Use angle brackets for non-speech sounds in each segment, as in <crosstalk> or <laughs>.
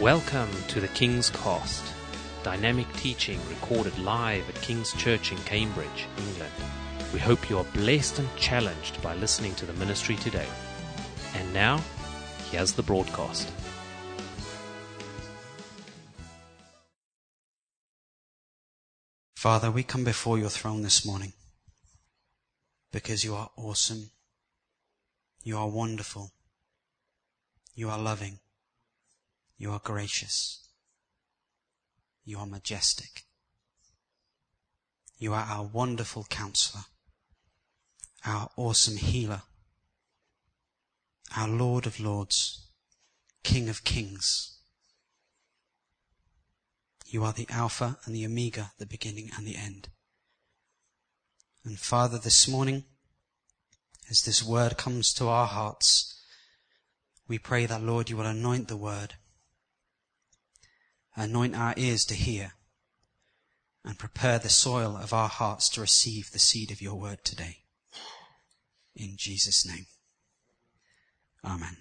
Welcome to the King's Cast, dynamic teaching recorded live at King's Church in Cambridge, England. We hope you are blessed and challenged by listening to the ministry today. And now, here's the broadcast. Father, we come before your throne this morning because you are awesome. You are wonderful. You are loving. You are gracious. You are majestic. You are our wonderful counselor, our awesome healer, our Lord of lords, King of kings. You are the Alpha and the Omega, the beginning and the end. And Father, this morning, as this word comes to our hearts, we pray that, Lord, you will anoint the word, anoint our ears to hear, and prepare the soil of our hearts to receive the seed of your word today. In Jesus' name. Amen.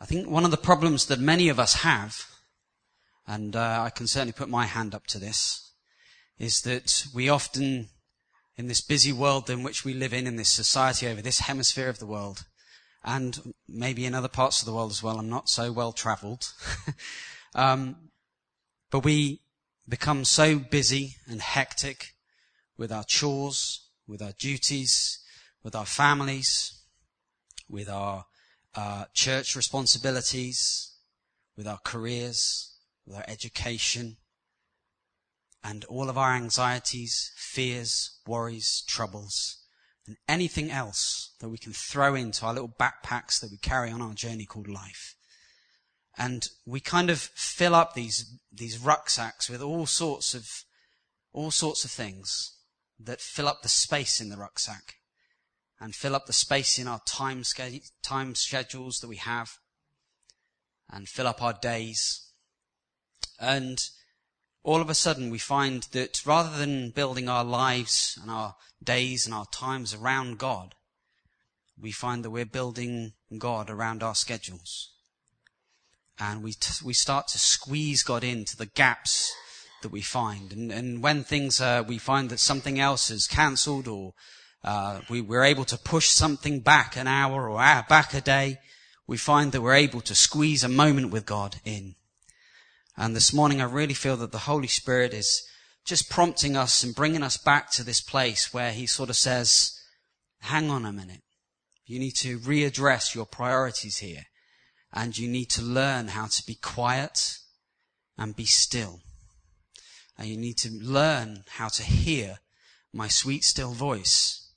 I think one of the problems that many of us have, and uh, I can certainly put my hand up to this, is that we often, in this busy world in which we live in, in this society over this hemisphere of the world, and maybe in other parts of the world as well, I'm not so well traveled, <laughs> um, but we become so busy and hectic with our chores, with our duties, with our families, with our uh, church responsibilities, with our careers, with our education, and all of our anxieties, fears, worries, troubles, and anything else that we can throw into our little backpacks that we carry on our journey called life. And we kind of fill up these, these rucksacks with all sorts of, all sorts of things that fill up the space in the rucksack and fill up the space in our time, time schedules that we have and fill up our days. And all of a sudden we find that rather than building our lives and our days and our times around God, we find that we're building God around our schedules. And we, t- we start to squeeze God into the gaps that we find. And, and when things, uh, we find that something else is cancelled or uh, we, we're able to push something back an hour or hour back a day, we find that we're able to squeeze a moment with God in. And this morning I really feel that the Holy Spirit is just prompting us and bringing us back to this place where He sort of says, hang on a minute. You need to readdress your priorities here. And you need to learn how to be quiet and be still. And you need to learn how to hear my sweet still voice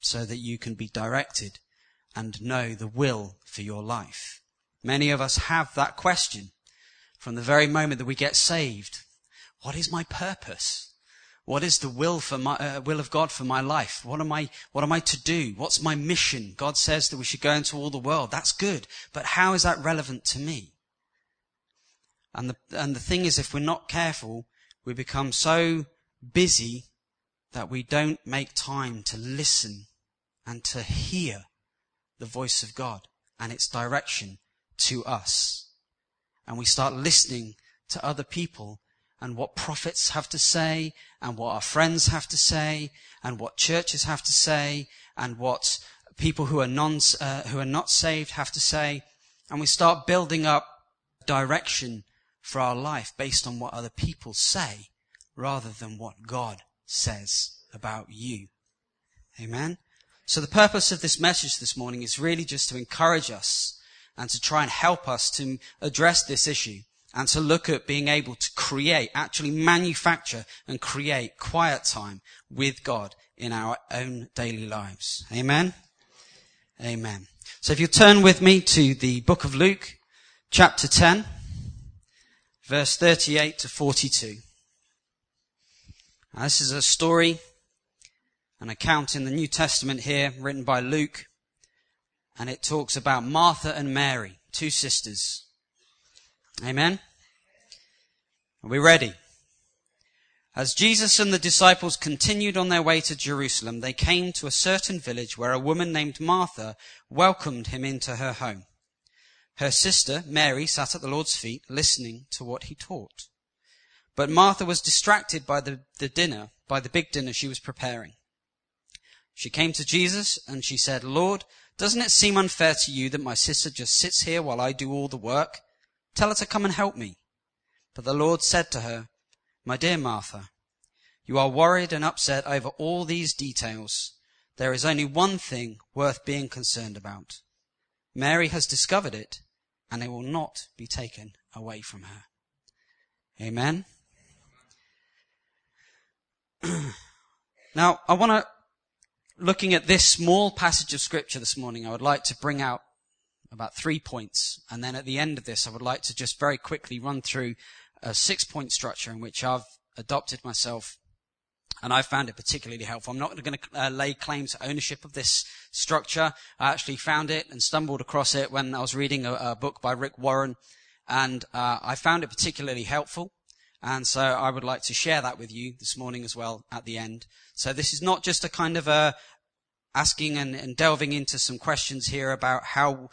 so that you can be directed and know the will for your life. Many of us have that question from the very moment that we get saved. What is my purpose? What is the will for my uh, will of God for my life? What am I what am I to do? What's my mission? God says that we should go into all the world. That's good, but how is that relevant to me? And the and the thing is if we're not careful, we become so busy that we don't make time to listen and to hear the voice of God and its direction to us and we start listening to other people and what prophets have to say and what our friends have to say and what churches have to say and what people who are non uh, who are not saved have to say. And we start building up direction for our life based on what other people say rather than what God says about you. Amen? So the purpose of this message this morning is really just to encourage us and to try and help us to address this issue and to look at being able to create, actually manufacture and create quiet time with God in our own daily lives. Amen? Amen. So if you turn with me to the book of Luke, chapter 10, verse 38 to 42. Now, this is a story, an account in the New Testament here, written by Luke, and it talks about Martha and Mary, two sisters. Amen? Are we ready? As Jesus and the disciples continued on their way to Jerusalem, they came to a certain village where a woman named Martha welcomed him into her home. Her sister, Mary, sat at the Lord's feet, listening to what he taught. But Martha was distracted by the, the dinner, by the big dinner she was preparing. She came to Jesus and she said, Lord, doesn't it seem unfair to you that my sister just sits here while I do all the work? Tell her to come and help me. But the Lord said to her, My dear Martha, you are worried and upset over all these details. There is only one thing worth being concerned about. Mary has discovered it, and it will not be taken away from her. Amen. <clears throat> now, I want to, looking at this small passage of scripture this morning, I would like to bring out about three points. And then at the end of this, I would like to just very quickly run through a six point structure in which I've adopted myself and I found it particularly helpful. I'm not going to uh, lay claim to ownership of this structure. I actually found it and stumbled across it when I was reading a, a book by Rick Warren, and uh, I found it particularly helpful. And so I would like to share that with you this morning as well at the end. So this is not just a kind of a asking and, and delving into some questions here about how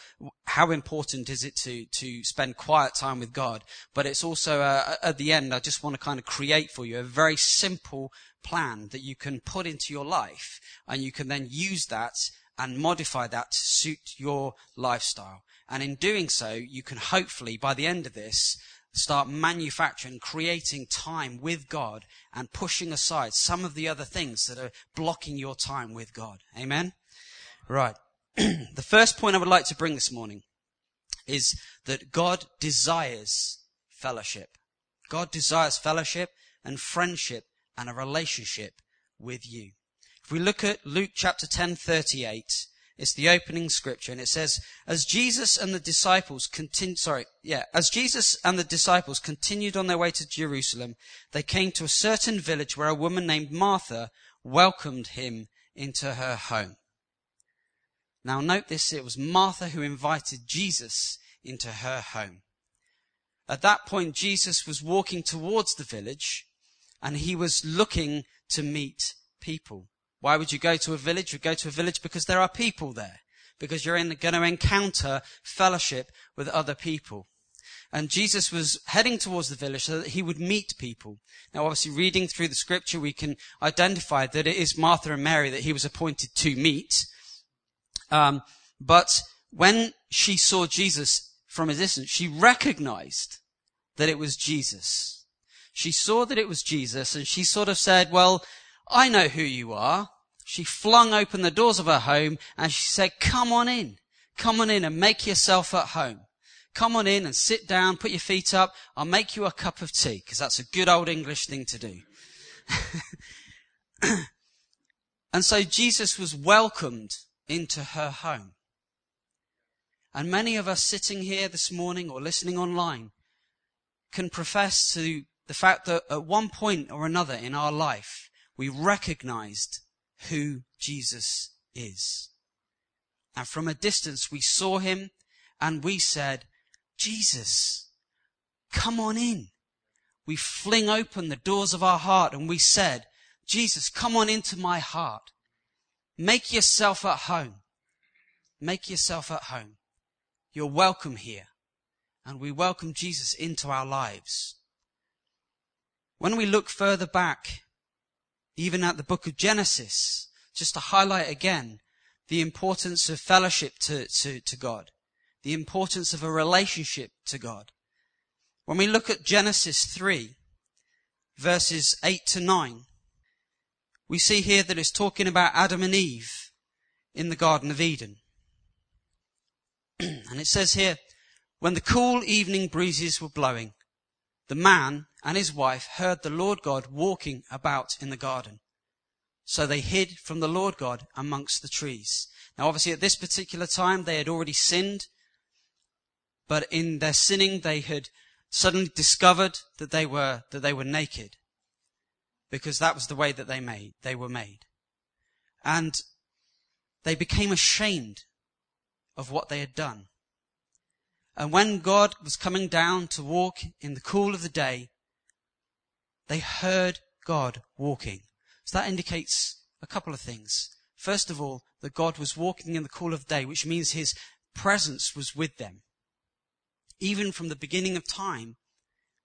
how important is it to to spend quiet time with God, but it's also uh, at the end I just want to kind of create for you a very simple plan that you can put into your life and you can then use that and modify that to suit your lifestyle. And in doing so, you can hopefully, by the end of this, start manufacturing, creating time with God and pushing aside some of the other things that are blocking your time with God. Amen? Right. <clears throat> the first point I would like to bring this morning is that God desires fellowship. God desires fellowship and friendship and a relationship with you. If we look at Luke chapter 10, 38, it's the opening scripture and it says, as Jesus and the disciples continued, sorry, yeah, as Jesus and the disciples continued on their way to Jerusalem, they came to a certain village where a woman named Martha welcomed him into her home. Now note this, it was Martha who invited Jesus into her home. At that point, Jesus was walking towards the village and he was looking to meet people. Why would you go to a village? You go to a village because there are people there, because you're going to encounter fellowship with other people. And Jesus was heading towards the village so that he would meet people. Now, obviously, reading through the scripture, we can identify that it is Martha and Mary that he was appointed to meet. Um, but when she saw Jesus from a distance, she recognized that it was Jesus she saw that it was Jesus and she sort of said, well, I know who you are. She flung open the doors of her home and she said, come on in. Come on in and make yourself at home. Come on in and sit down, put your feet up. I'll make you a cup of tea because that's a good old English thing to do. <clears throat> and so Jesus was welcomed into her home. And many of us sitting here this morning or listening online can profess to the fact that at one point or another in our life, we recognized who Jesus is. And from a distance, we saw him and we said, Jesus, come on in. We fling open the doors of our heart and we said, Jesus, come on into my heart. Make yourself at home. Make yourself at home. You're welcome here. And we welcome Jesus into our lives. When we look further back, even at the book of Genesis, just to highlight again the importance of fellowship to, to, to God, the importance of a relationship to God. When we look at Genesis 3, verses 8 to 9, we see here that it's talking about Adam and Eve in the Garden of Eden. <clears throat> and it says here, when the cool evening breezes were blowing, the man and his wife heard the Lord God walking about in the garden. So they hid from the Lord God amongst the trees. Now obviously at this particular time they had already sinned, but in their sinning they had suddenly discovered that they were, that they were naked. Because that was the way that they made, they were made. And they became ashamed of what they had done. And when God was coming down to walk in the cool of the day, they heard God walking. So that indicates a couple of things. First of all, that God was walking in the cool of the day, which means his presence was with them. even from the beginning of time,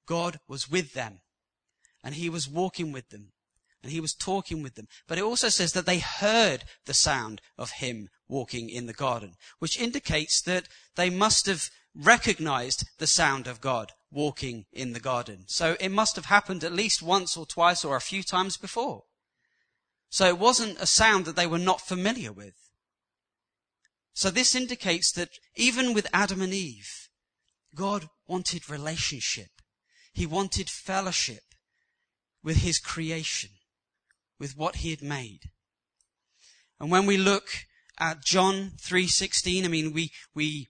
God was with them and he was walking with them and he was talking with them. But it also says that they heard the sound of him walking in the garden, which indicates that they must have recognized the sound of God walking in the garden. So it must have happened at least once or twice or a few times before. So it wasn't a sound that they were not familiar with. So this indicates that even with Adam and Eve, God wanted relationship. He wanted fellowship with his creation, with what he had made. And when we look at John 3:16, I mean we we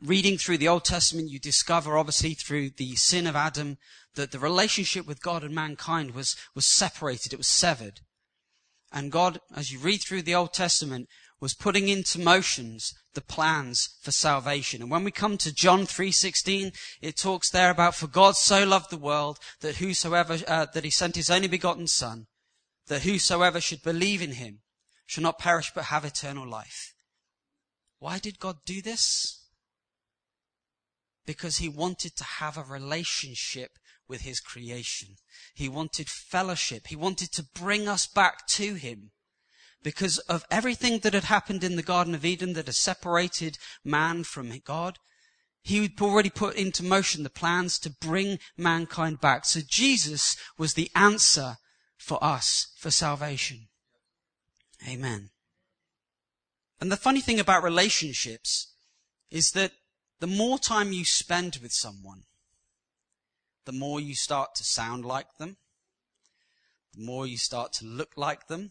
reading through the Old Testament, you discover obviously through the sin of Adam that the relationship with God and mankind was, was separated. It was severed. And God, as you read through the Old Testament, was putting into motions the plans for salvation. And when we come to John 3:16, it talks there about for God so loved the world that whosoever uh, that he sent his only begotten son that whosoever should believe in him should not perish but have eternal life. Why did God do this? Because he wanted to have a relationship with his creation. He wanted fellowship. He wanted to bring us back to him because of everything that had happened in the Garden of Eden that had separated man from God. He had already put into motion the plans to bring mankind back. So Jesus was the answer for us for salvation. Amen. And the funny thing about relationships is that the more time you spend with someone, the more you start to sound like them, the more you start to look like them.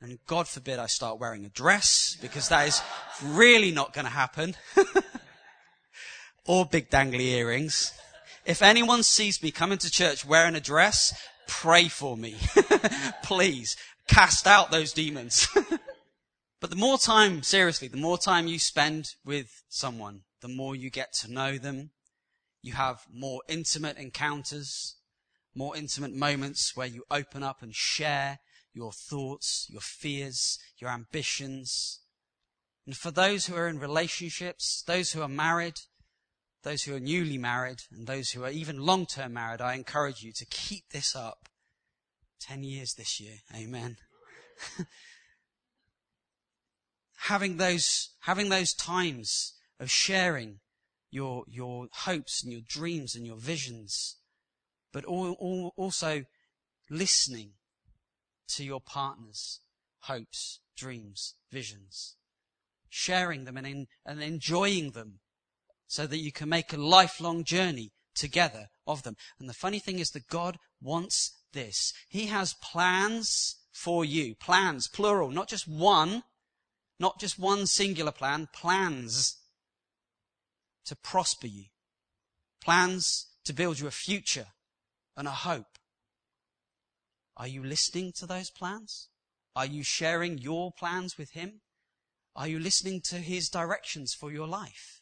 And God forbid I start wearing a dress because that is really not going to happen. <laughs> or big dangly earrings. If anyone sees me coming to church wearing a dress, pray for me. <laughs> Please cast out those demons. <laughs> but the more time, seriously, the more time you spend with someone, the more you get to know them. You have more intimate encounters, more intimate moments where you open up and share your thoughts, your fears, your ambitions. And for those who are in relationships, those who are married, those who are newly married, and those who are even long term married, I encourage you to keep this up. 10 years this year. Amen. <laughs> having those, having those times of sharing your, your hopes and your dreams and your visions, but also listening to your partner's hopes, dreams, visions, sharing them and, in, and enjoying them so that you can make a lifelong journey together of them. And the funny thing is that God wants this. He has plans for you. Plans, plural, not just one, not just one singular plan, plans to prosper you, plans to build you a future and a hope. Are you listening to those plans? Are you sharing your plans with Him? Are you listening to His directions for your life?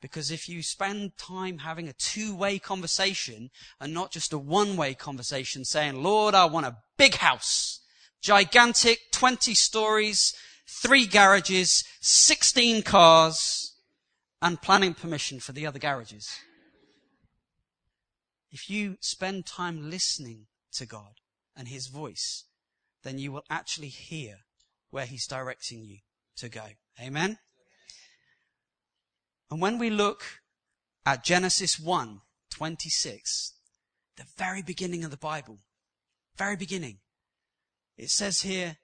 Because if you spend time having a two-way conversation and not just a one-way conversation saying, Lord, I want a big house, gigantic, 20 stories, three garages, 16 cars, and planning permission for the other garages. If you spend time listening to God and His voice, then you will actually hear where He's directing you to go. Amen? And when we look at Genesis 1, 26, the very beginning of the Bible, very beginning, it says here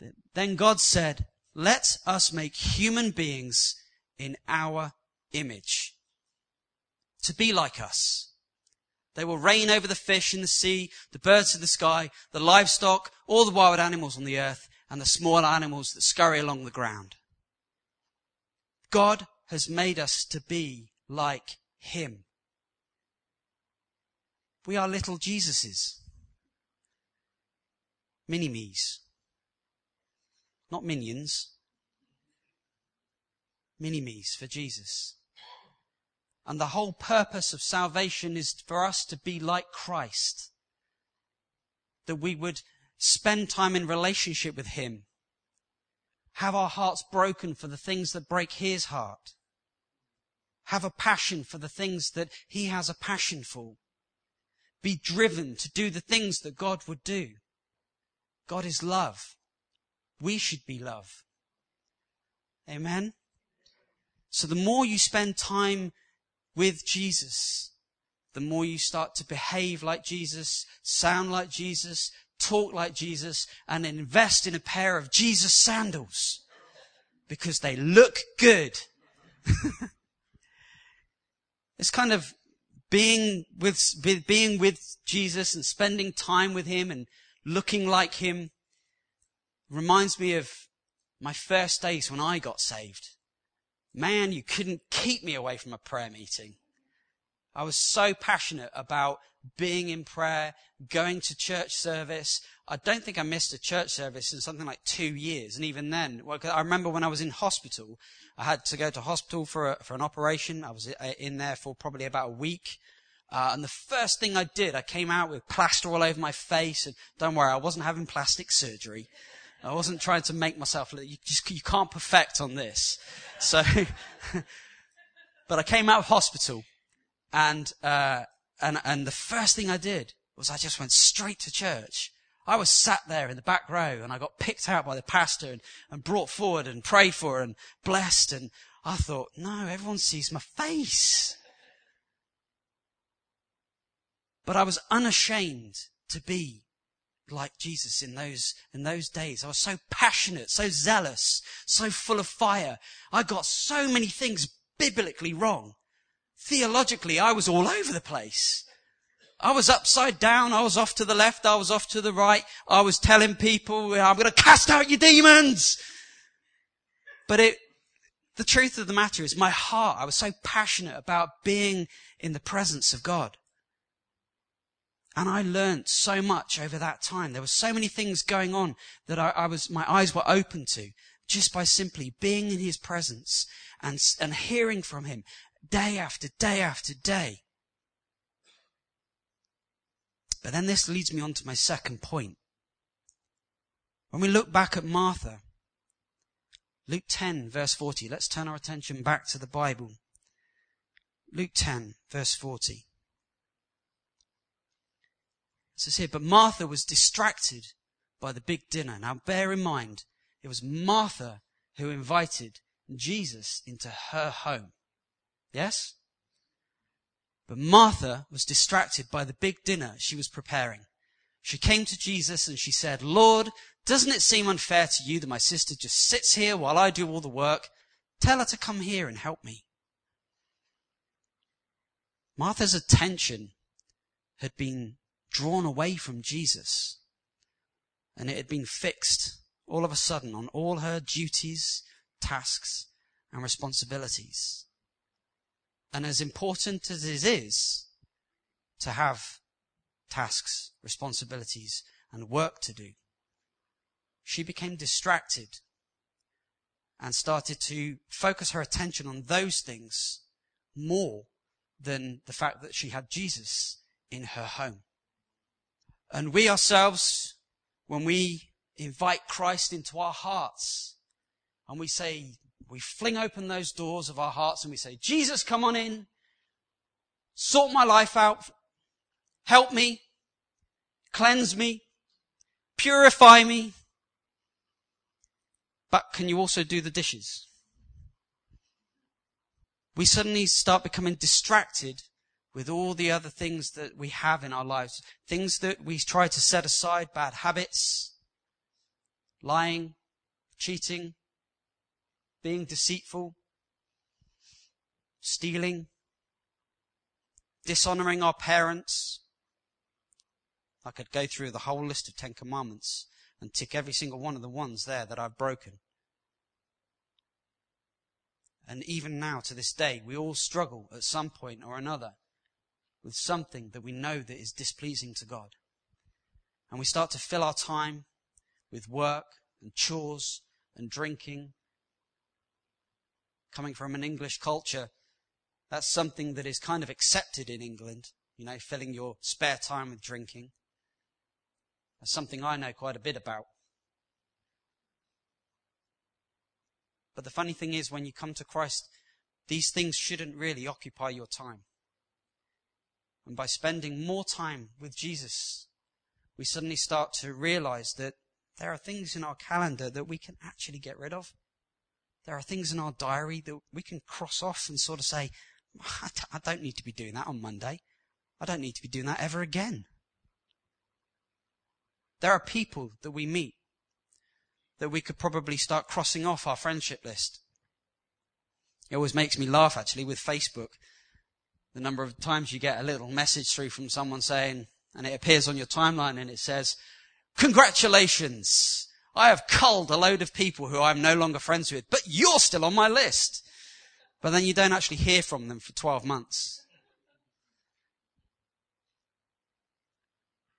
that then God said, let us make human beings in our image. To be like us. They will reign over the fish in the sea, the birds of the sky, the livestock, all the wild animals on the earth, and the small animals that scurry along the ground. God has made us to be like Him. We are little Jesuses. Mini-me's. Not minions mini-me's for Jesus. And the whole purpose of salvation is for us to be like Christ. That we would spend time in relationship with Him. Have our hearts broken for the things that break His heart. Have a passion for the things that he has a passion for. Be driven to do the things that God would do. God is love. We should be love. Amen. So the more you spend time with Jesus, the more you start to behave like Jesus, sound like Jesus, talk like Jesus, and invest in a pair of Jesus sandals because they look good. <laughs> it's kind of being with, being with Jesus and spending time with Him and looking like Him reminds me of my first days when I got saved. Man, you couldn't keep me away from a prayer meeting. I was so passionate about being in prayer, going to church service. I don't think I missed a church service in something like two years. And even then, well, I remember when I was in hospital, I had to go to hospital for, a, for an operation. I was uh, in there for probably about a week. Uh, and the first thing I did, I came out with plaster all over my face. And don't worry, I wasn't having plastic surgery. I wasn't trying to make myself you just, you can't perfect on this. So, <laughs> but I came out of hospital and, uh, and, and the first thing I did was I just went straight to church. I was sat there in the back row and I got picked out by the pastor and, and brought forward and prayed for and blessed. And I thought, no, everyone sees my face. But I was unashamed to be like Jesus in those, in those days. I was so passionate, so zealous, so full of fire. I got so many things biblically wrong. Theologically, I was all over the place. I was upside down. I was off to the left. I was off to the right. I was telling people, I'm going to cast out your demons. But it, the truth of the matter is my heart, I was so passionate about being in the presence of God. And I learned so much over that time. There were so many things going on that I, I, was, my eyes were open to just by simply being in his presence and, and hearing from him day after day after day. But then this leads me on to my second point. When we look back at Martha, Luke 10 verse 40, let's turn our attention back to the Bible. Luke 10 verse 40. It says here, but Martha was distracted by the big dinner. Now bear in mind, it was Martha who invited Jesus into her home. Yes? But Martha was distracted by the big dinner she was preparing. She came to Jesus and she said, Lord, doesn't it seem unfair to you that my sister just sits here while I do all the work? Tell her to come here and help me. Martha's attention had been drawn away from Jesus. And it had been fixed all of a sudden on all her duties, tasks, and responsibilities. And as important as it is to have tasks, responsibilities, and work to do, she became distracted and started to focus her attention on those things more than the fact that she had Jesus in her home. And we ourselves, when we invite Christ into our hearts and we say, we fling open those doors of our hearts and we say, Jesus, come on in, sort my life out, help me, cleanse me, purify me, but can you also do the dishes? We suddenly start becoming distracted with all the other things that we have in our lives. Things that we try to set aside, bad habits, lying, cheating, being deceitful, stealing, dishonoring our parents. I could go through the whole list of Ten Commandments and tick every single one of the ones there that I've broken. And even now, to this day, we all struggle at some point or another with something that we know that is displeasing to God. And we start to fill our time with work and chores and drinking. Coming from an English culture, that's something that is kind of accepted in England, you know, filling your spare time with drinking. That's something I know quite a bit about. But the funny thing is, when you come to Christ, these things shouldn't really occupy your time. And by spending more time with Jesus, we suddenly start to realize that there are things in our calendar that we can actually get rid of. There are things in our diary that we can cross off and sort of say, I don't need to be doing that on Monday. I don't need to be doing that ever again. There are people that we meet that we could probably start crossing off our friendship list. It always makes me laugh actually with Facebook. The number of times you get a little message through from someone saying, and it appears on your timeline and it says, congratulations. I have culled a load of people who I'm no longer friends with, but you're still on my list. But then you don't actually hear from them for 12 months.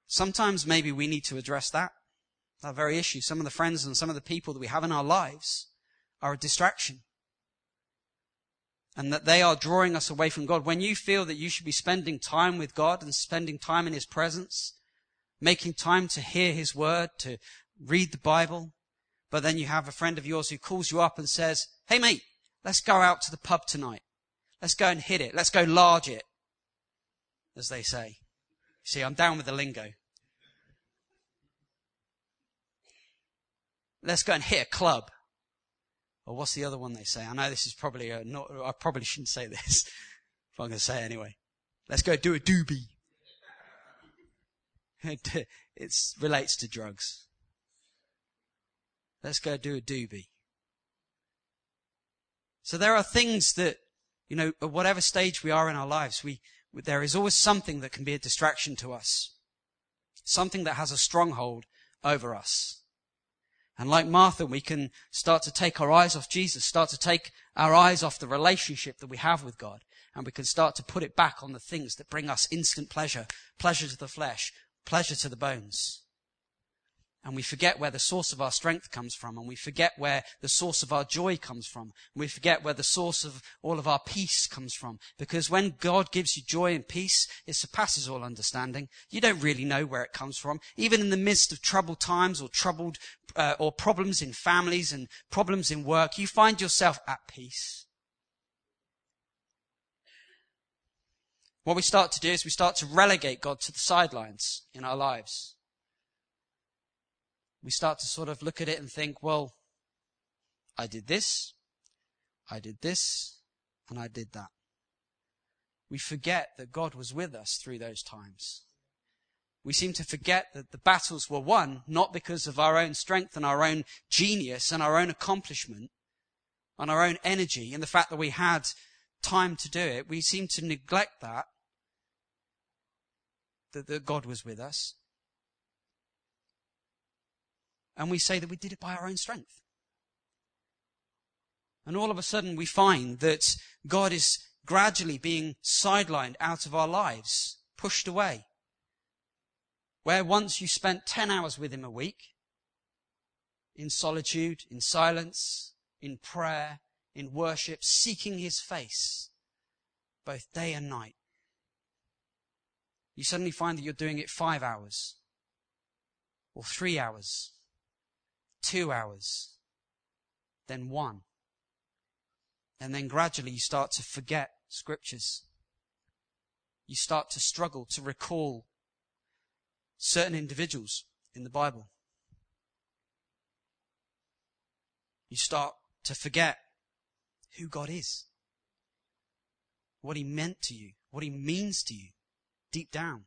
Sometimes maybe we need to address that, that very issue. Some of the friends and some of the people that we have in our lives are a distraction. And that they are drawing us away from God. When you feel that you should be spending time with God and spending time in His presence, making time to hear His word, to read the Bible, but then you have a friend of yours who calls you up and says, Hey mate, let's go out to the pub tonight. Let's go and hit it. Let's go large it. As they say. See, I'm down with the lingo. Let's go and hit a club. Or what's the other one they say? I know this is probably a not, I probably shouldn't say this, <laughs> but I'm going to say it anyway. Let's go do a doobie. <laughs> It, relates to drugs. Let's go do a doobie. So there are things that, you know, at whatever stage we are in our lives, we, there is always something that can be a distraction to us. Something that has a stronghold over us. And like Martha, we can start to take our eyes off Jesus, start to take our eyes off the relationship that we have with God, and we can start to put it back on the things that bring us instant pleasure, pleasure to the flesh, pleasure to the bones. And we forget where the source of our strength comes from, and we forget where the source of our joy comes from, and we forget where the source of all of our peace comes from. Because when God gives you joy and peace, it surpasses all understanding. You don't really know where it comes from. Even in the midst of troubled times or troubled, uh, or problems in families and problems in work, you find yourself at peace. What we start to do is we start to relegate God to the sidelines in our lives we start to sort of look at it and think, well, I did this, I did this, and I did that. We forget that God was with us through those times. We seem to forget that the battles were won not because of our own strength and our own genius and our own accomplishment and our own energy and the fact that we had time to do it. We seem to neglect that, that, that God was with us and we say that we did it by our own strength. And all of a sudden we find that God is gradually being sidelined out of our lives, pushed away. Where once you spent 10 hours with Him a week, in solitude, in silence, in prayer, in worship, seeking His face, both day and night, you suddenly find that you're doing it five hours, or three hours, two hours, then one. And then gradually you start to forget scriptures. You start to struggle to recall certain individuals in the Bible. You start to forget who God is, what He meant to you, what He means to you deep down.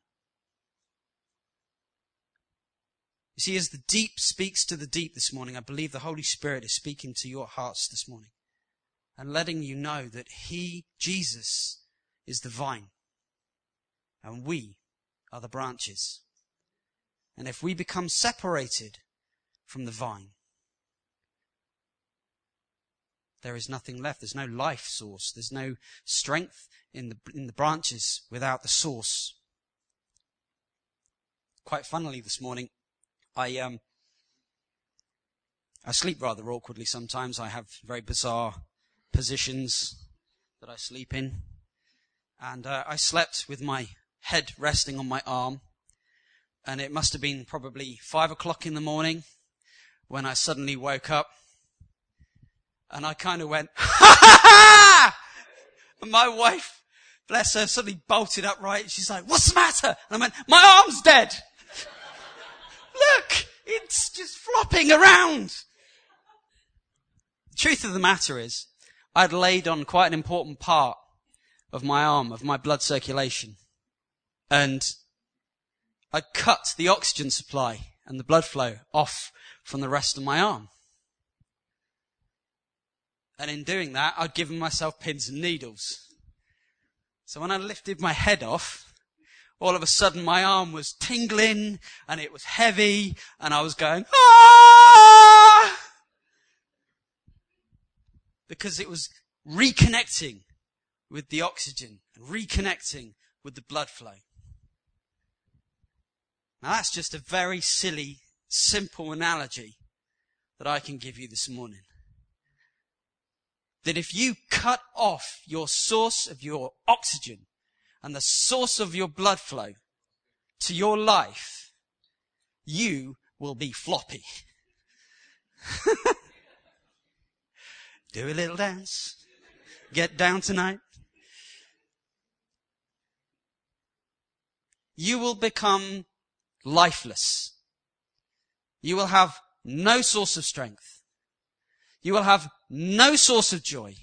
You see, as the deep speaks to the deep this morning, I believe the Holy Spirit is speaking to your hearts this morning and letting you know that He, Jesus, is the vine and we are the branches. And if we become separated from the vine, there is nothing left. There's no life source. There's no strength in the, in the branches without the source. Quite funnily this morning, I um I sleep rather awkwardly sometimes. I have very bizarre positions that I sleep in, and uh, I slept with my head resting on my arm, and it must have been probably five o'clock in the morning when I suddenly woke up, and I kind of went ha ha ha my wife, bless her, suddenly bolted upright. She's like, what's the matter? And I went, my arm's dead. <laughs> Look, it's just flopping around. The truth of the matter is, I'd laid on quite an important part of my arm, of my blood circulation. And I cut the oxygen supply and the blood flow off from the rest of my arm. And in doing that, I'd given myself pins and needles. So when I lifted my head off, all of a sudden my arm was tingling and it was heavy and I was going, ah! Because it was reconnecting with the oxygen and reconnecting with the blood flow. Now that's just a very silly, simple analogy that I can give you this morning. That if you cut off your source of your oxygen and the source of your blood flow to your life, you will be floppy. <laughs> Do a little dance. Get down tonight. You will become lifeless. You will have no source of strength. You will have no source of joy.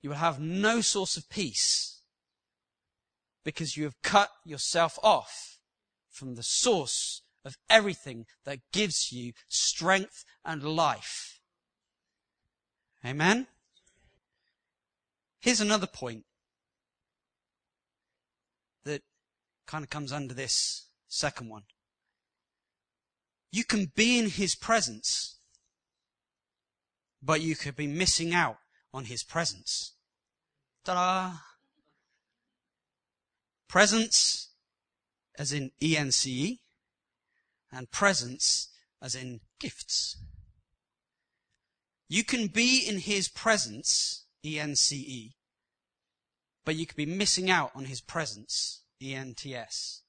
You will have no source of peace because you have cut yourself off from the source of everything that gives you strength and life. Amen? Here's another point that kind of comes under this second one. You can be in his presence, but you could be missing out on his presents. Ta-da! Presence, as in E-N-C-E, and presents, as in gifts. You can be in his presence, E-N-C-E, but you could be missing out on his presents, E-N-T-S.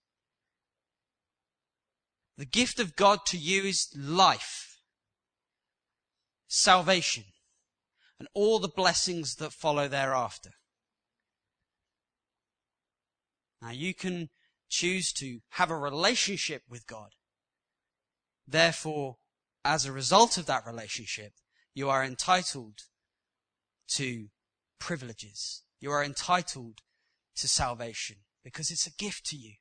The gift of God to you is life, salvation, and all the blessings that follow thereafter. Now you can choose to have a relationship with God. Therefore, as a result of that relationship, you are entitled to privileges. You are entitled to salvation because it's a gift to you.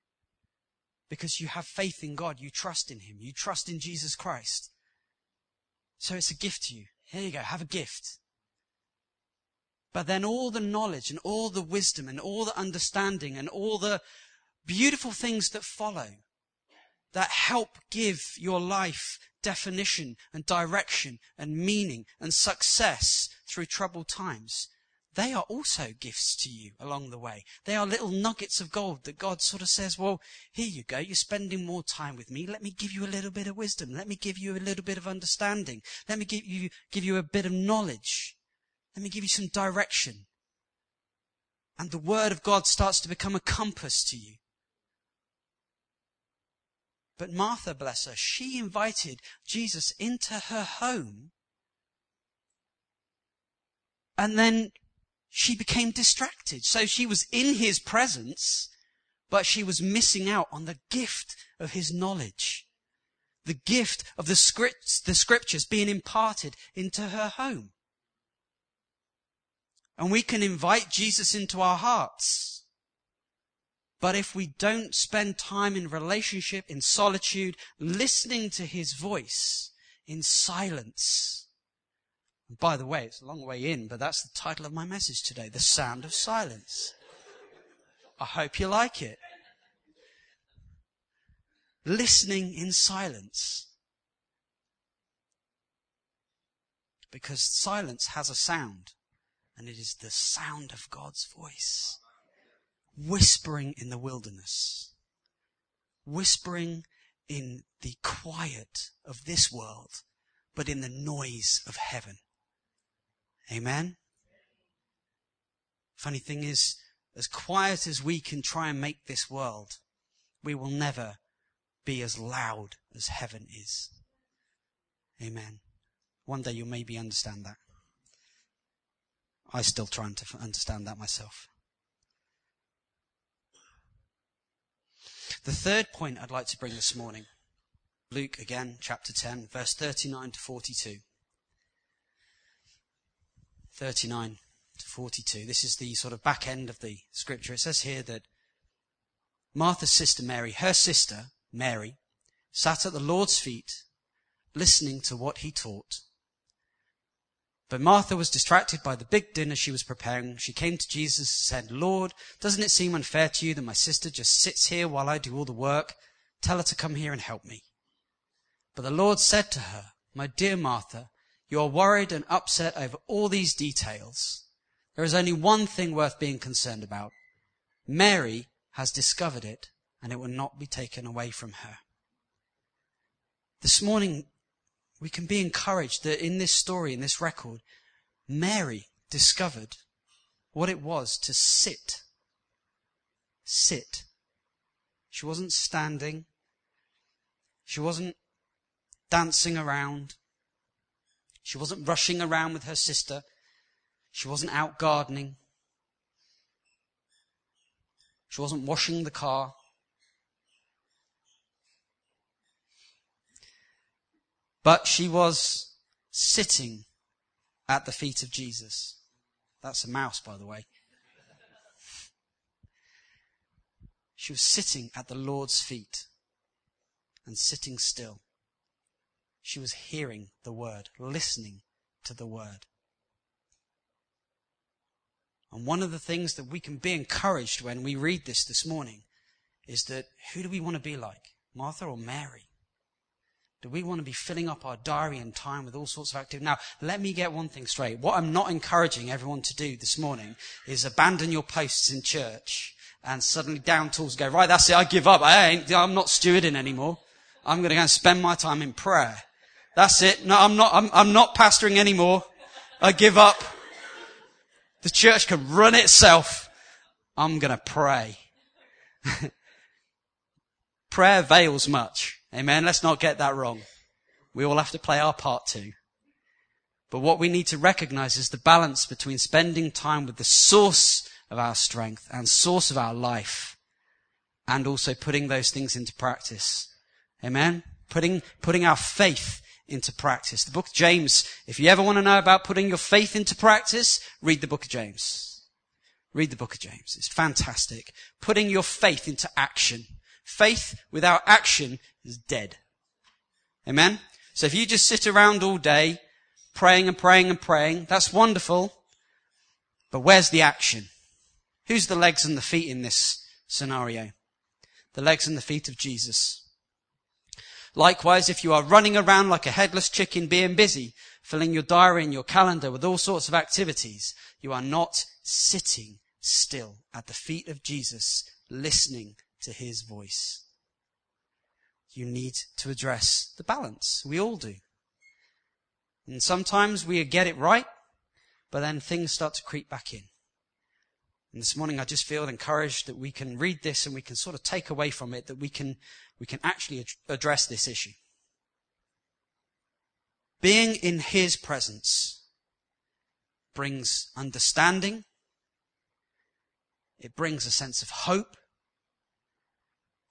Because you have faith in God. You trust in Him. You trust in Jesus Christ. So it's a gift to you. Here you go. Have a gift. But then all the knowledge and all the wisdom and all the understanding and all the beautiful things that follow that help give your life definition and direction and meaning and success through troubled times, they are also gifts to you along the way. They are little nuggets of gold that God sort of says, well, here you go. You're spending more time with me. Let me give you a little bit of wisdom. Let me give you a little bit of understanding. Let me give you, give you a bit of knowledge. Let me give you some direction. And the word of God starts to become a compass to you. But Martha, bless her, she invited Jesus into her home. And then she became distracted. So she was in his presence, but she was missing out on the gift of his knowledge. The gift of the scripts, the scriptures being imparted into her home. And we can invite Jesus into our hearts. But if we don't spend time in relationship, in solitude, listening to his voice, in silence, and by the way, it's a long way in, but that's the title of my message today, The Sound of Silence. I hope you like it. Listening in silence. Because silence has a sound, and it is the sound of God's voice whispering in the wilderness, whispering in the quiet of this world, but in the noise of heaven. Amen? Funny thing is, as quiet as we can try and make this world, we will never be as loud as heaven is. Amen. One day you'll maybe understand that. I still trying to understand that myself. The third point I'd like to bring this morning, Luke again, chapter 10, verse 39 to 42. 39 to 42. This is the sort of back end of the scripture. It says here that Martha's sister Mary, her sister Mary, sat at the Lord's feet listening to what he taught. But Martha was distracted by the big dinner she was preparing. She came to Jesus and said, Lord, doesn't it seem unfair to you that my sister just sits here while I do all the work? Tell her to come here and help me. But the Lord said to her, My dear Martha, you are worried and upset over all these details. There is only one thing worth being concerned about. Mary has discovered it and it will not be taken away from her. This morning, we can be encouraged that in this story, in this record, Mary discovered what it was to sit. Sit. She wasn't standing. She wasn't dancing around. She wasn't rushing around with her sister. She wasn't out gardening. She wasn't washing the car. But she was sitting at the feet of Jesus. That's a mouse, by the way. She was sitting at the Lord's feet and sitting still. She was hearing the word, listening to the word. And one of the things that we can be encouraged when we read this this morning is that who do we want to be like? Martha or Mary? Do we want to be filling up our diary and time with all sorts of activity? Now, let me get one thing straight. What I'm not encouraging everyone to do this morning is abandon your posts in church and suddenly down tools go, right, that's it, I give up. I ain't, I'm not stewarding anymore. I'm going to go and spend my time in prayer. That's it. No, I'm not, I'm, I'm not pastoring anymore. I give up. The church can run itself. I'm going to pray. <laughs> Prayer avails much. Amen. Let's not get that wrong. We all have to play our part too. But what we need to recognize is the balance between spending time with the source of our strength and source of our life and also putting those things into practice. Amen. Putting, putting our faith into practice. The book of James, if you ever want to know about putting your faith into practice, read the book of James. Read the book of James. It's fantastic. Putting your faith into action. Faith without action is dead. Amen? So if you just sit around all day praying and praying and praying, that's wonderful. But where's the action? Who's the legs and the feet in this scenario? The legs and the feet of Jesus. Likewise, if you are running around like a headless chicken being busy, filling your diary and your calendar with all sorts of activities, you are not sitting still at the feet of Jesus, listening to his voice. You need to address the balance. We all do. And sometimes we get it right, but then things start to creep back in. And this morning I just feel encouraged that we can read this and we can sort of take away from it that we can, we can actually ad- address this issue. Being in His presence brings understanding. It brings a sense of hope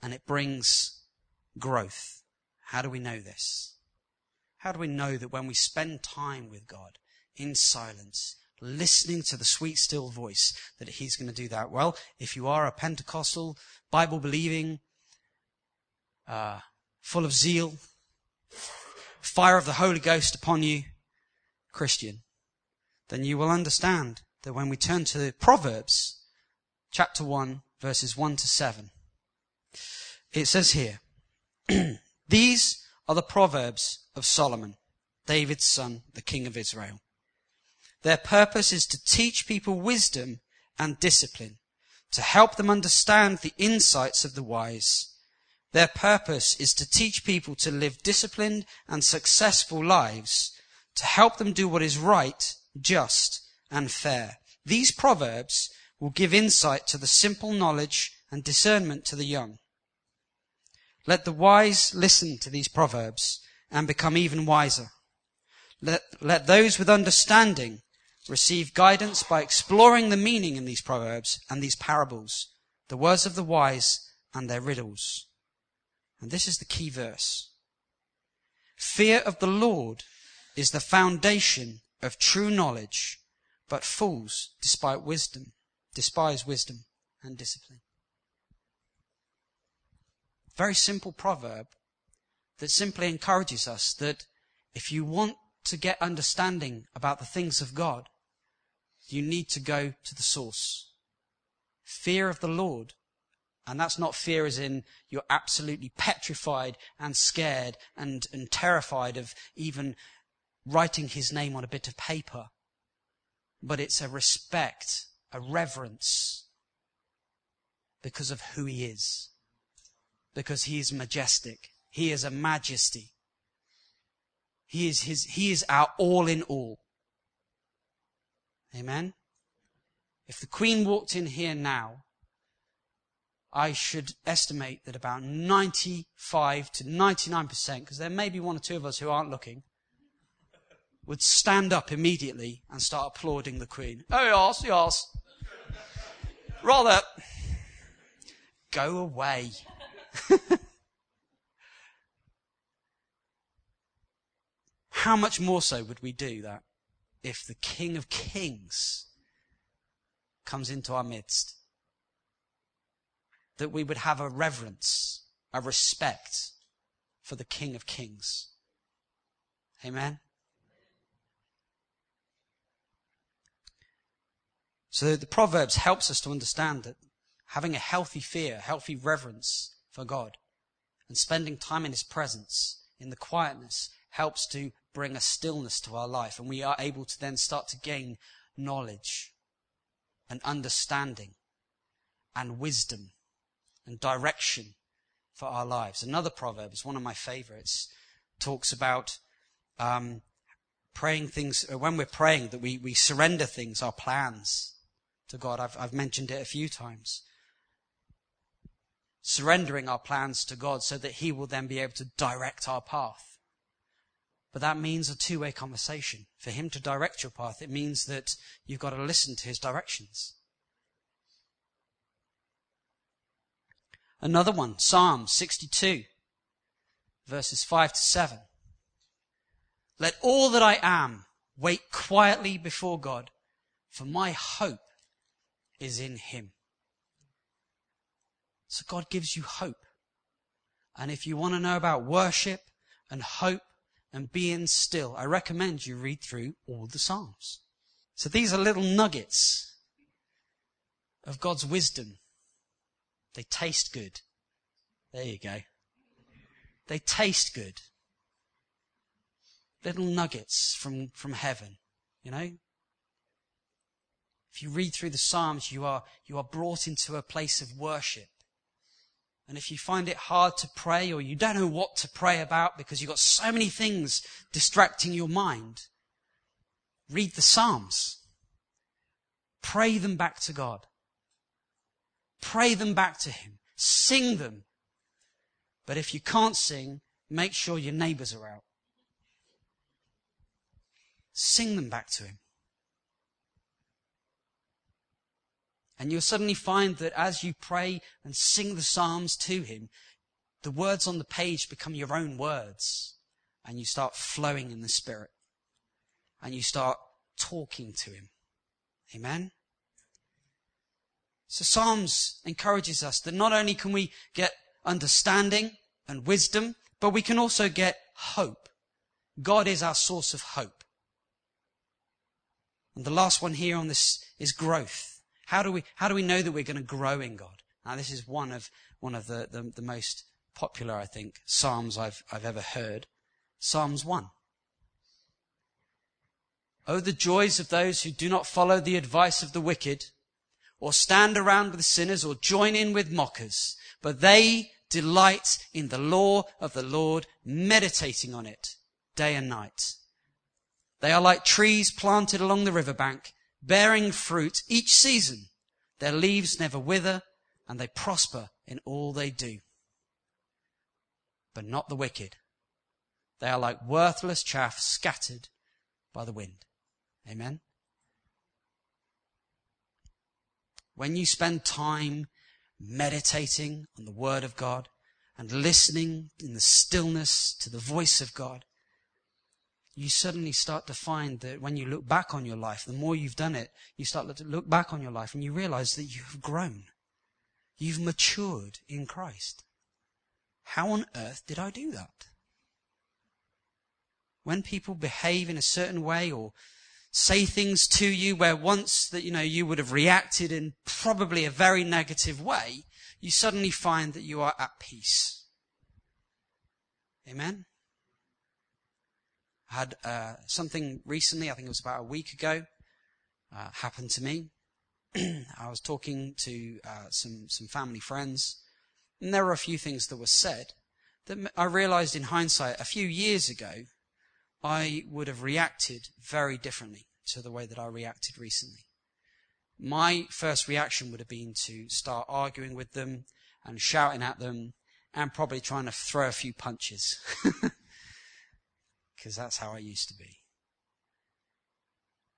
and it brings growth. How do we know this? How do we know that when we spend time with God in silence, listening to the sweet still voice, that He's going to do that? Well, if you are a Pentecostal, Bible believing, uh, full of zeal, fire of the Holy Ghost upon you, Christian, then you will understand that when we turn to Proverbs, chapter 1, verses 1 to 7, it says here, <clears throat> These are the Proverbs of Solomon, David's son, the king of Israel. Their purpose is to teach people wisdom and discipline, to help them understand the insights of the wise. Their purpose is to teach people to live disciplined and successful lives, to help them do what is right, just, and fair. These proverbs will give insight to the simple knowledge and discernment to the young. Let the wise listen to these proverbs and become even wiser. Let, let those with understanding receive guidance by exploring the meaning in these proverbs and these parables, the words of the wise and their riddles. And this is the key verse. Fear of the Lord is the foundation of true knowledge, but fools despite wisdom, despise wisdom and discipline. Very simple proverb that simply encourages us that if you want to get understanding about the things of God, you need to go to the source. Fear of the Lord. And that's not fear as in you're absolutely petrified and scared and, and terrified of even writing his name on a bit of paper. But it's a respect, a reverence because of who he is. Because he is majestic. He is a majesty. He is his, he is our all in all. Amen? If the Queen walked in here now, I should estimate that about 95 to 99%, because there may be one or two of us who aren't looking, would stand up immediately and start applauding the Queen. Oh, yes, yes. Rather, go away. <laughs> How much more so would we do that if the King of Kings comes into our midst? That we would have a reverence, a respect for the King of Kings. Amen? So the Proverbs helps us to understand that having a healthy fear, healthy reverence for God, and spending time in His presence, in the quietness, helps to bring a stillness to our life, and we are able to then start to gain knowledge and understanding and wisdom and direction for our lives. Another proverb is one of my favorites. Talks about um, praying things uh, when we're praying that we, we surrender things, our plans to God. I've, I've mentioned it a few times. Surrendering our plans to God so that He will then be able to direct our path. But that means a two way conversation. For him to direct your path, it means that you've got to listen to his directions. Another one, Psalm 62, verses 5 to 7. Let all that I am wait quietly before God, for my hope is in him. So God gives you hope. And if you want to know about worship and hope and being still, I recommend you read through all the Psalms. So these are little nuggets of God's wisdom. They taste good. There you go. They taste good. Little nuggets from, from heaven, you know? If you read through the Psalms, you are, you are brought into a place of worship. And if you find it hard to pray or you don't know what to pray about because you've got so many things distracting your mind, read the Psalms. Pray them back to God. Pray them back to Him. Sing them. But if you can't sing, make sure your neighbors are out. Sing them back to Him. And you'll suddenly find that as you pray and sing the Psalms to Him, the words on the page become your own words. And you start flowing in the Spirit. And you start talking to Him. Amen? So Psalms encourages us that not only can we get understanding and wisdom, but we can also get hope. God is our source of hope. And the last one here on this is growth. How do we, how do we know that we're going to grow in God? Now, this is one of, one of the, the, the most popular, I think, Psalms I've, I've ever heard. Psalms 1. Oh, the joys of those who do not follow the advice of the wicked, or stand around with sinners, or join in with mockers, but they delight in the law of the Lord, meditating on it day and night. They are like trees planted along the riverbank, bearing fruit each season. Their leaves never wither, and they prosper in all they do. But not the wicked. They are like worthless chaff scattered by the wind. Amen? When you spend time meditating on the Word of God and listening in the stillness to the voice of God, you suddenly start to find that when you look back on your life, the more you've done it, you start to look back on your life and you realize that you have grown. You've matured in Christ. How on earth did I do that? When people behave in a certain way or say things to you where once that, you know, you would have reacted in probably a very negative way, you suddenly find that you are at peace. Amen? Had uh, something recently, I think it was about a week ago, uh, happened to me. <clears throat> I was talking to uh, some some family friends, and there were a few things that were said that I realised in hindsight a few years ago I would have reacted very differently to the way that I reacted recently. My first reaction would have been to start arguing with them and shouting at them and probably trying to throw a few punches. <laughs> Because that's how I used to be.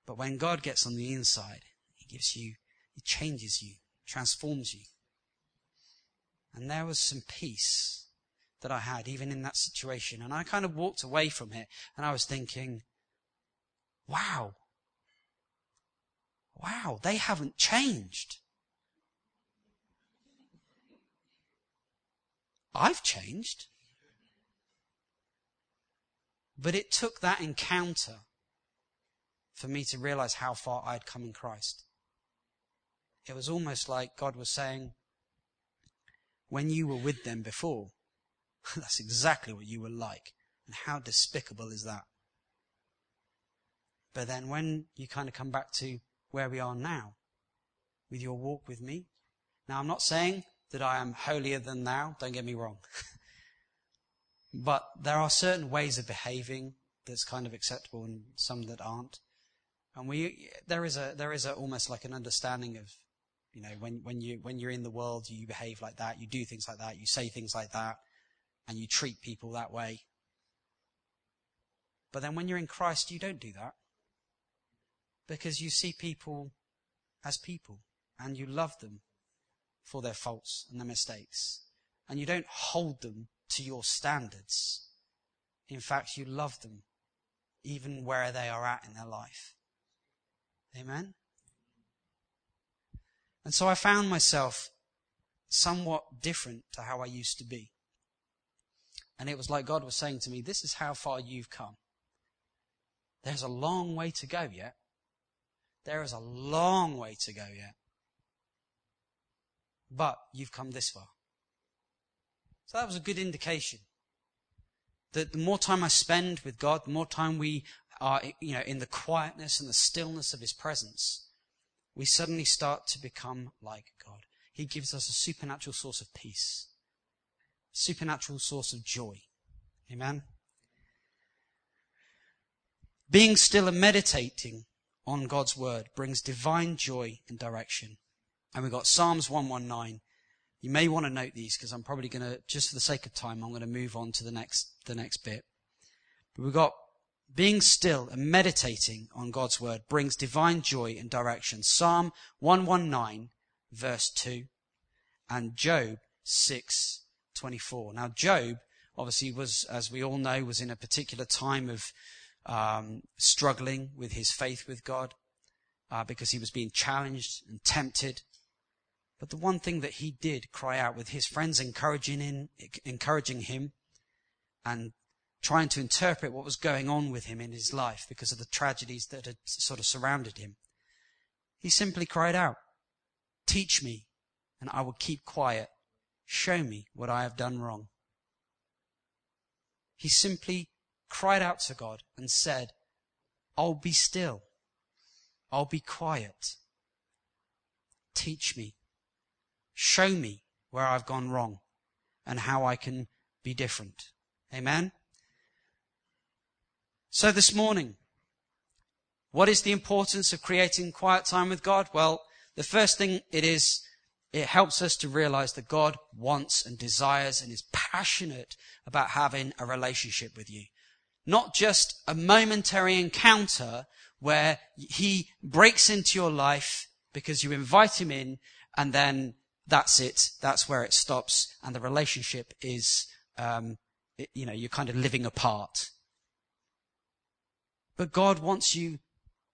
But when God gets on the inside, He gives you, He changes you, transforms you. And there was some peace that I had, even in that situation. And I kind of walked away from it and I was thinking, wow, wow, they haven't changed. I've changed. But it took that encounter for me to realize how far I'd come in Christ. It was almost like God was saying, when you were with them before, <laughs> That's exactly what you were like. And how despicable is that? But then when you kind of come back to where we are now, with your walk with me, now I'm not saying that I am holier than thou, don't get me wrong. <laughs> but there are certain ways of behaving that's kind of acceptable and some that aren't. And we, there is a, there is a, almost like an understanding of, you know, when, when you, when you're in the world, you behave like that, you do things like that, you say things like that and you treat people that way. But then when you're in Christ, you don't do that. Because you see people as people and you love them for their faults and their mistakes. And you don't hold them to your standards. In fact, you love them even where they are at in their life. Amen? And so I found myself somewhat different to how I used to be. And it was like God was saying to me, This is how far you've come. There's a long way to go yet. There is a long way to go yet. But you've come this far. So that was a good indication. That the more time I spend with God, the more time we are, you know, in the quietness and the stillness of His presence, we suddenly start to become like God. He gives us a supernatural source of peace supernatural source of joy. Amen. Being still and meditating on God's word brings divine joy and direction. And we've got Psalms 119. You may want to note these because I'm probably going to, just for the sake of time, I'm going to move on to the next, the next bit. But we've got being still and meditating on God's word brings divine joy and direction. Psalm 119 verse 2 and Job 6 24. Now, Job obviously was, as we all know, was in a particular time of um, struggling with his faith with God uh, because he was being challenged and tempted. But the one thing that he did cry out with his friends encouraging, in, encouraging him and trying to interpret what was going on with him in his life because of the tragedies that had sort of surrounded him. He simply cried out, Teach me, and I will keep quiet Show me what I have done wrong. He simply cried out to God and said, I'll be still. I'll be quiet. Teach me. Show me where I've gone wrong and how I can be different. Amen? So this morning, what is the importance of creating quiet time with God? Well, the first thing it is it helps us to realize that God wants and desires and is passionate about having a relationship with you. Not just a momentary encounter where he breaks into your life because you invite him in and then that's it. That's where it stops. And the relationship is, um, it, you know, you're kind of living apart. But God wants you,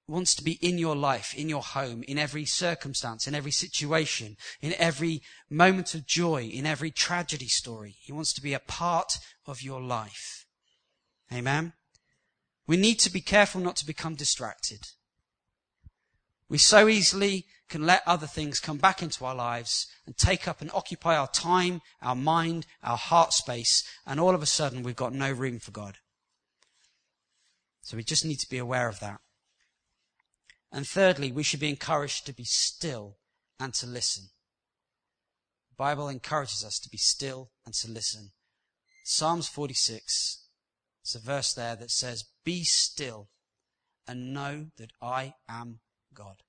wants to be in your life, in your home, in every circumstance, in every situation, in every moment of joy, in every tragedy story. He wants to be a part of your life. Amen. We need to be careful not to become distracted. We so easily can let other things come back into our lives and take up and occupy our time, our mind, our heart space, and all of a sudden we've got no room for God. So we just need to be aware of that. And thirdly, we should be encouraged to be still and to listen. The Bible encourages us to be still and to listen. Psalms 46, it's a verse there that says, Be still and know that I am God.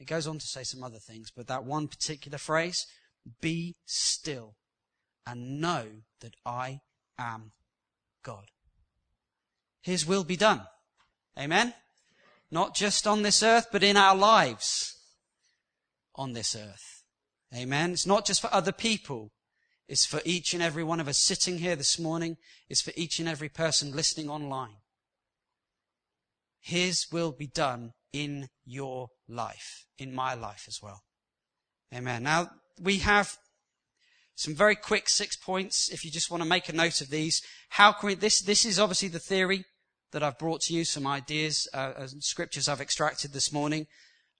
It goes on to say some other things, but that one particular phrase, be still and know that I am God. His will be done. Amen? Not just on this earth, but in our lives on this earth. Amen? It's not just for other people. It's for each and every one of us sitting here this morning. It's for each and every person listening online. His will be done in your life, in my life as well. Amen. Now, we have some very quick six points if you just want to make a note of these. How can we, this, this is obviously the theory that I've brought to you, some ideas, uh, scriptures I've extracted this morning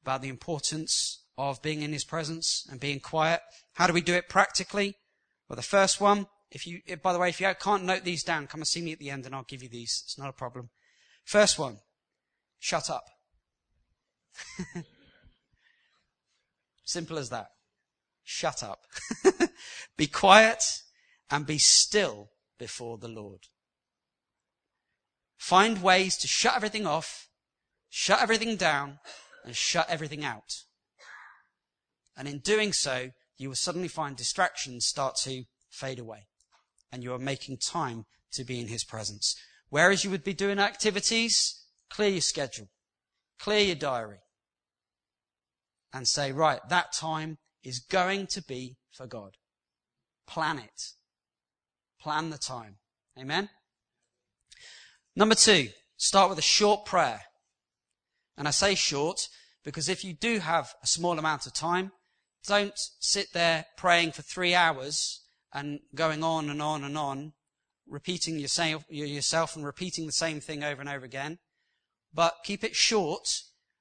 about the importance of being in his presence and being quiet. How do we do it practically? Well, the first one, if you, by the way, if you can't note these down, come and see me at the end and I'll give you these. It's not a problem. First one, shut up. <laughs> Simple as that. Shut up. <laughs> be quiet and be still before the Lord. Find ways to shut everything off, shut everything down, and shut everything out. And in doing so, you will suddenly find distractions start to fade away. And you are making time to be in His presence. Whereas you would be doing activities, clear your schedule. Clear your diary and say, right, that time is going to be for God. Plan it. Plan the time. Amen? Number two, start with a short prayer. And I say short because if you do have a small amount of time, don't sit there praying for three hours and going on and on and on, repeating yourself, yourself and repeating the same thing over and over again but keep it short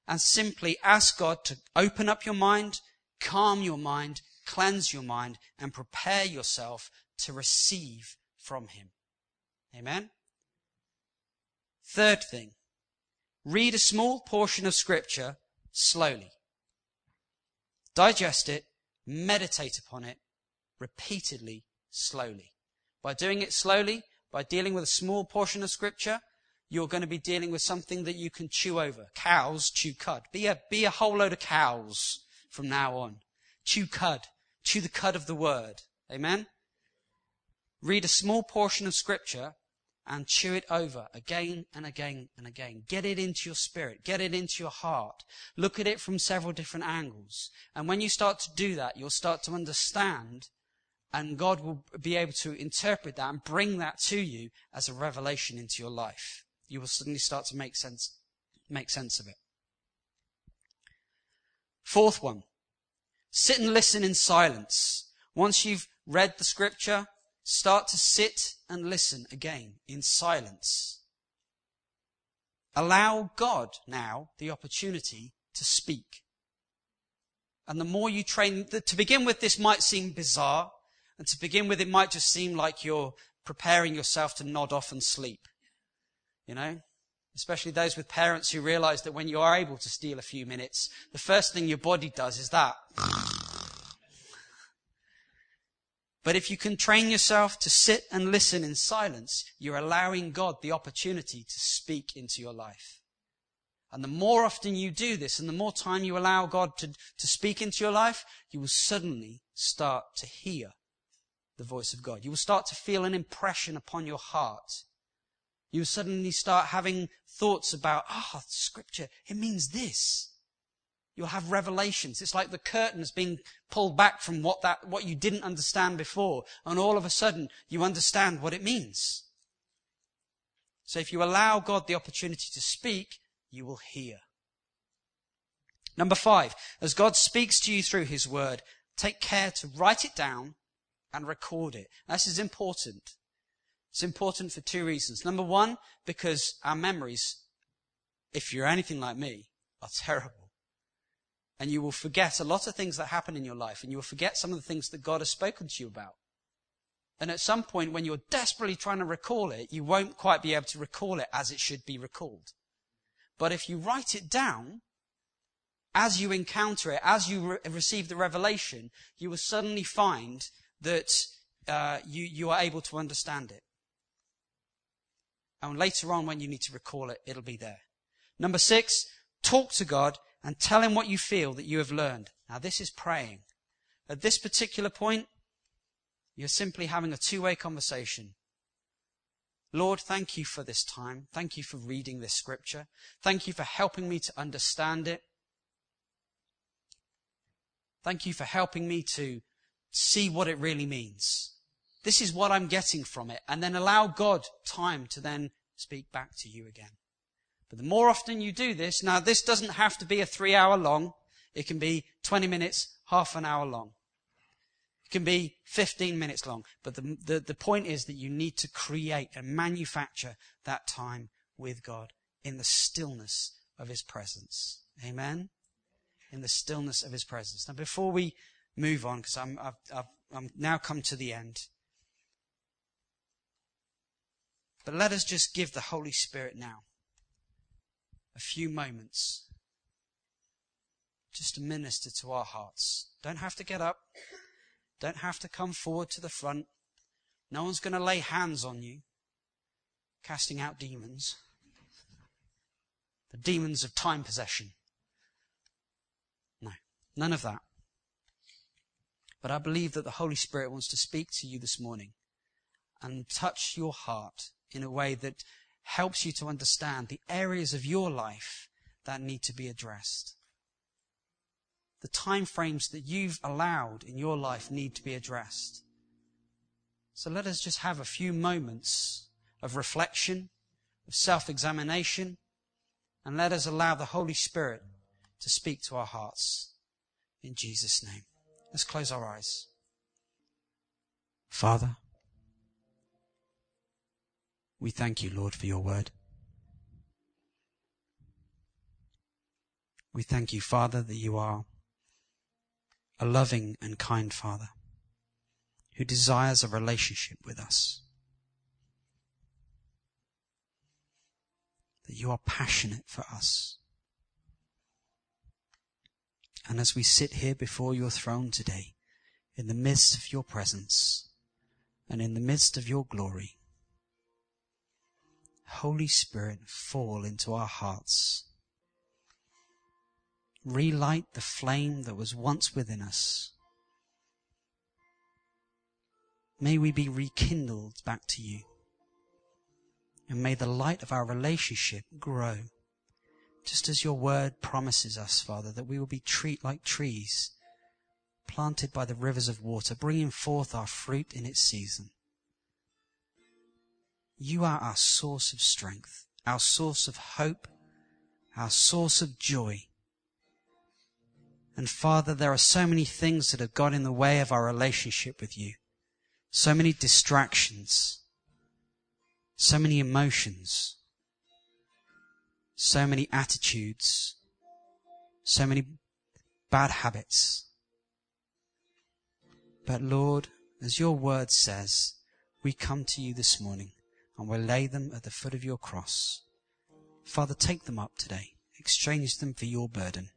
and simply ask God to open up your mind, calm your mind, cleanse your mind, and prepare yourself to receive from Him. Amen? Third thing, read a small portion of Scripture slowly. Digest it, meditate upon it, repeatedly, slowly. By doing it slowly, by dealing with a small portion of Scripture, you're going to be dealing with something that you can chew over. Cows chew cud. Be a, be a whole load of cows from now on. Chew cud. Chew the cud of the word. Amen? Read a small portion of scripture and chew it over again and again and again. Get it into your spirit. Get it into your heart. Look at it from several different angles. And when you start to do that, you'll start to understand and God will be able to interpret that and bring that to you as a revelation into your life you will suddenly start to make sense, make sense of it. Fourth one, sit and listen in silence. Once you've read the scripture, start to sit and listen again in silence. Allow God now the opportunity to speak. And the more you train, to begin with, this might seem bizarre. And to begin with, it might just seem like you're preparing yourself to nod off and sleep. You know? Especially those with parents who realize that when you are able to steal a few minutes, the first thing your body does is that. But if you can train yourself to sit and listen in silence, you're allowing God the opportunity to speak into your life. And the more often you do this and the more time you allow God to, to speak into your life, you will suddenly start to hear the voice of God. You will start to feel an impression upon your heart you suddenly start having thoughts about, ah, oh, scripture, it means this. You'll have revelations. It's like the curtains being pulled back from what that, what you didn't understand before. And all of a sudden, you understand what it means. So if you allow God the opportunity to speak, you will hear. Number five, as God speaks to you through His Word, take care to write it down and record it. this is important. It's important for two reasons. Number one, because our memories, if you're anything like me, are terrible. And you will forget a lot of things that happen in your life, and you will forget some of the things that God has spoken to you about. And at some point, when you're desperately trying to recall it, you won't quite be able to recall it as it should be recalled. But if you write it down, as you encounter it, as you re- receive the revelation, you will suddenly find that uh, you, you are able to understand it. And later on, when you need to recall it, it'll be there. Number six, talk to God and tell Him what you feel that you have learned. Now, this is praying. At this particular point, you're simply having a two way conversation. Lord, thank you for this time. Thank you for reading this scripture. Thank you for helping me to understand it. Thank you for helping me to see what it really means. This is what I'm getting from it. And then allow God time to then speak back to you again. But the more often you do this, now this doesn't have to be a three hour long. It can be 20 minutes, half an hour long. It can be 15 minutes long. But the, the, the point is that you need to create and manufacture that time with God in the stillness of His presence. Amen? In the stillness of His presence. Now before we move on, because I'm, I've, I've, I'm now come to the end. But let us just give the Holy Spirit now a few moments just to minister to our hearts. Don't have to get up. Don't have to come forward to the front. No one's going to lay hands on you, casting out demons. The demons of time possession. No, none of that. But I believe that the Holy Spirit wants to speak to you this morning and touch your heart in a way that helps you to understand the areas of your life that need to be addressed. The time frames that you've allowed in your life need to be addressed. So let us just have a few moments of reflection, of self-examination, and let us allow the Holy Spirit to speak to our hearts. In Jesus' name. Let's close our eyes. Father, we thank you, Lord, for your word. We thank you, Father, that you are a loving and kind Father who desires a relationship with us. That you are passionate for us. And as we sit here before your throne today, in the midst of your presence and in the midst of your glory, Holy Spirit, fall into our hearts. Relight the flame that was once within us. May we be rekindled back to you. And may the light of our relationship grow. Just as your word promises us, Father, that we will be treat like trees planted by the rivers of water, bringing forth our fruit in its season. You are our source of strength, our source of hope, our source of joy. And Father, there are so many things that have got in the way of our relationship with you. So many distractions. So many emotions. So many attitudes. So many bad habits. But Lord, as your word says, we come to you this morning and we'll lay them at the foot of your cross. Father, take them up today. Exchange them for your burden.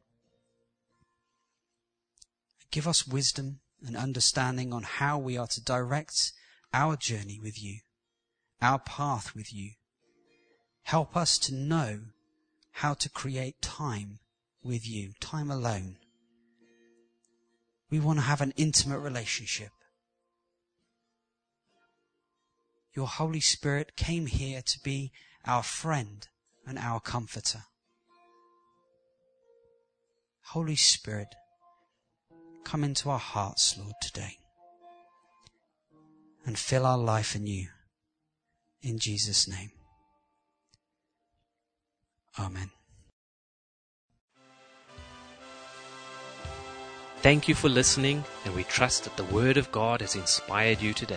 Give us wisdom and understanding on how we are to direct our journey with you, our path with you. Help us to know how to create time with you, time alone. We want to have an intimate relationship. Your Holy Spirit came here to be our friend and our comforter. Holy Spirit, come into our hearts, Lord, today and fill our life anew. In Jesus' name. Amen. Thank you for listening, and we trust that the Word of God has inspired you today.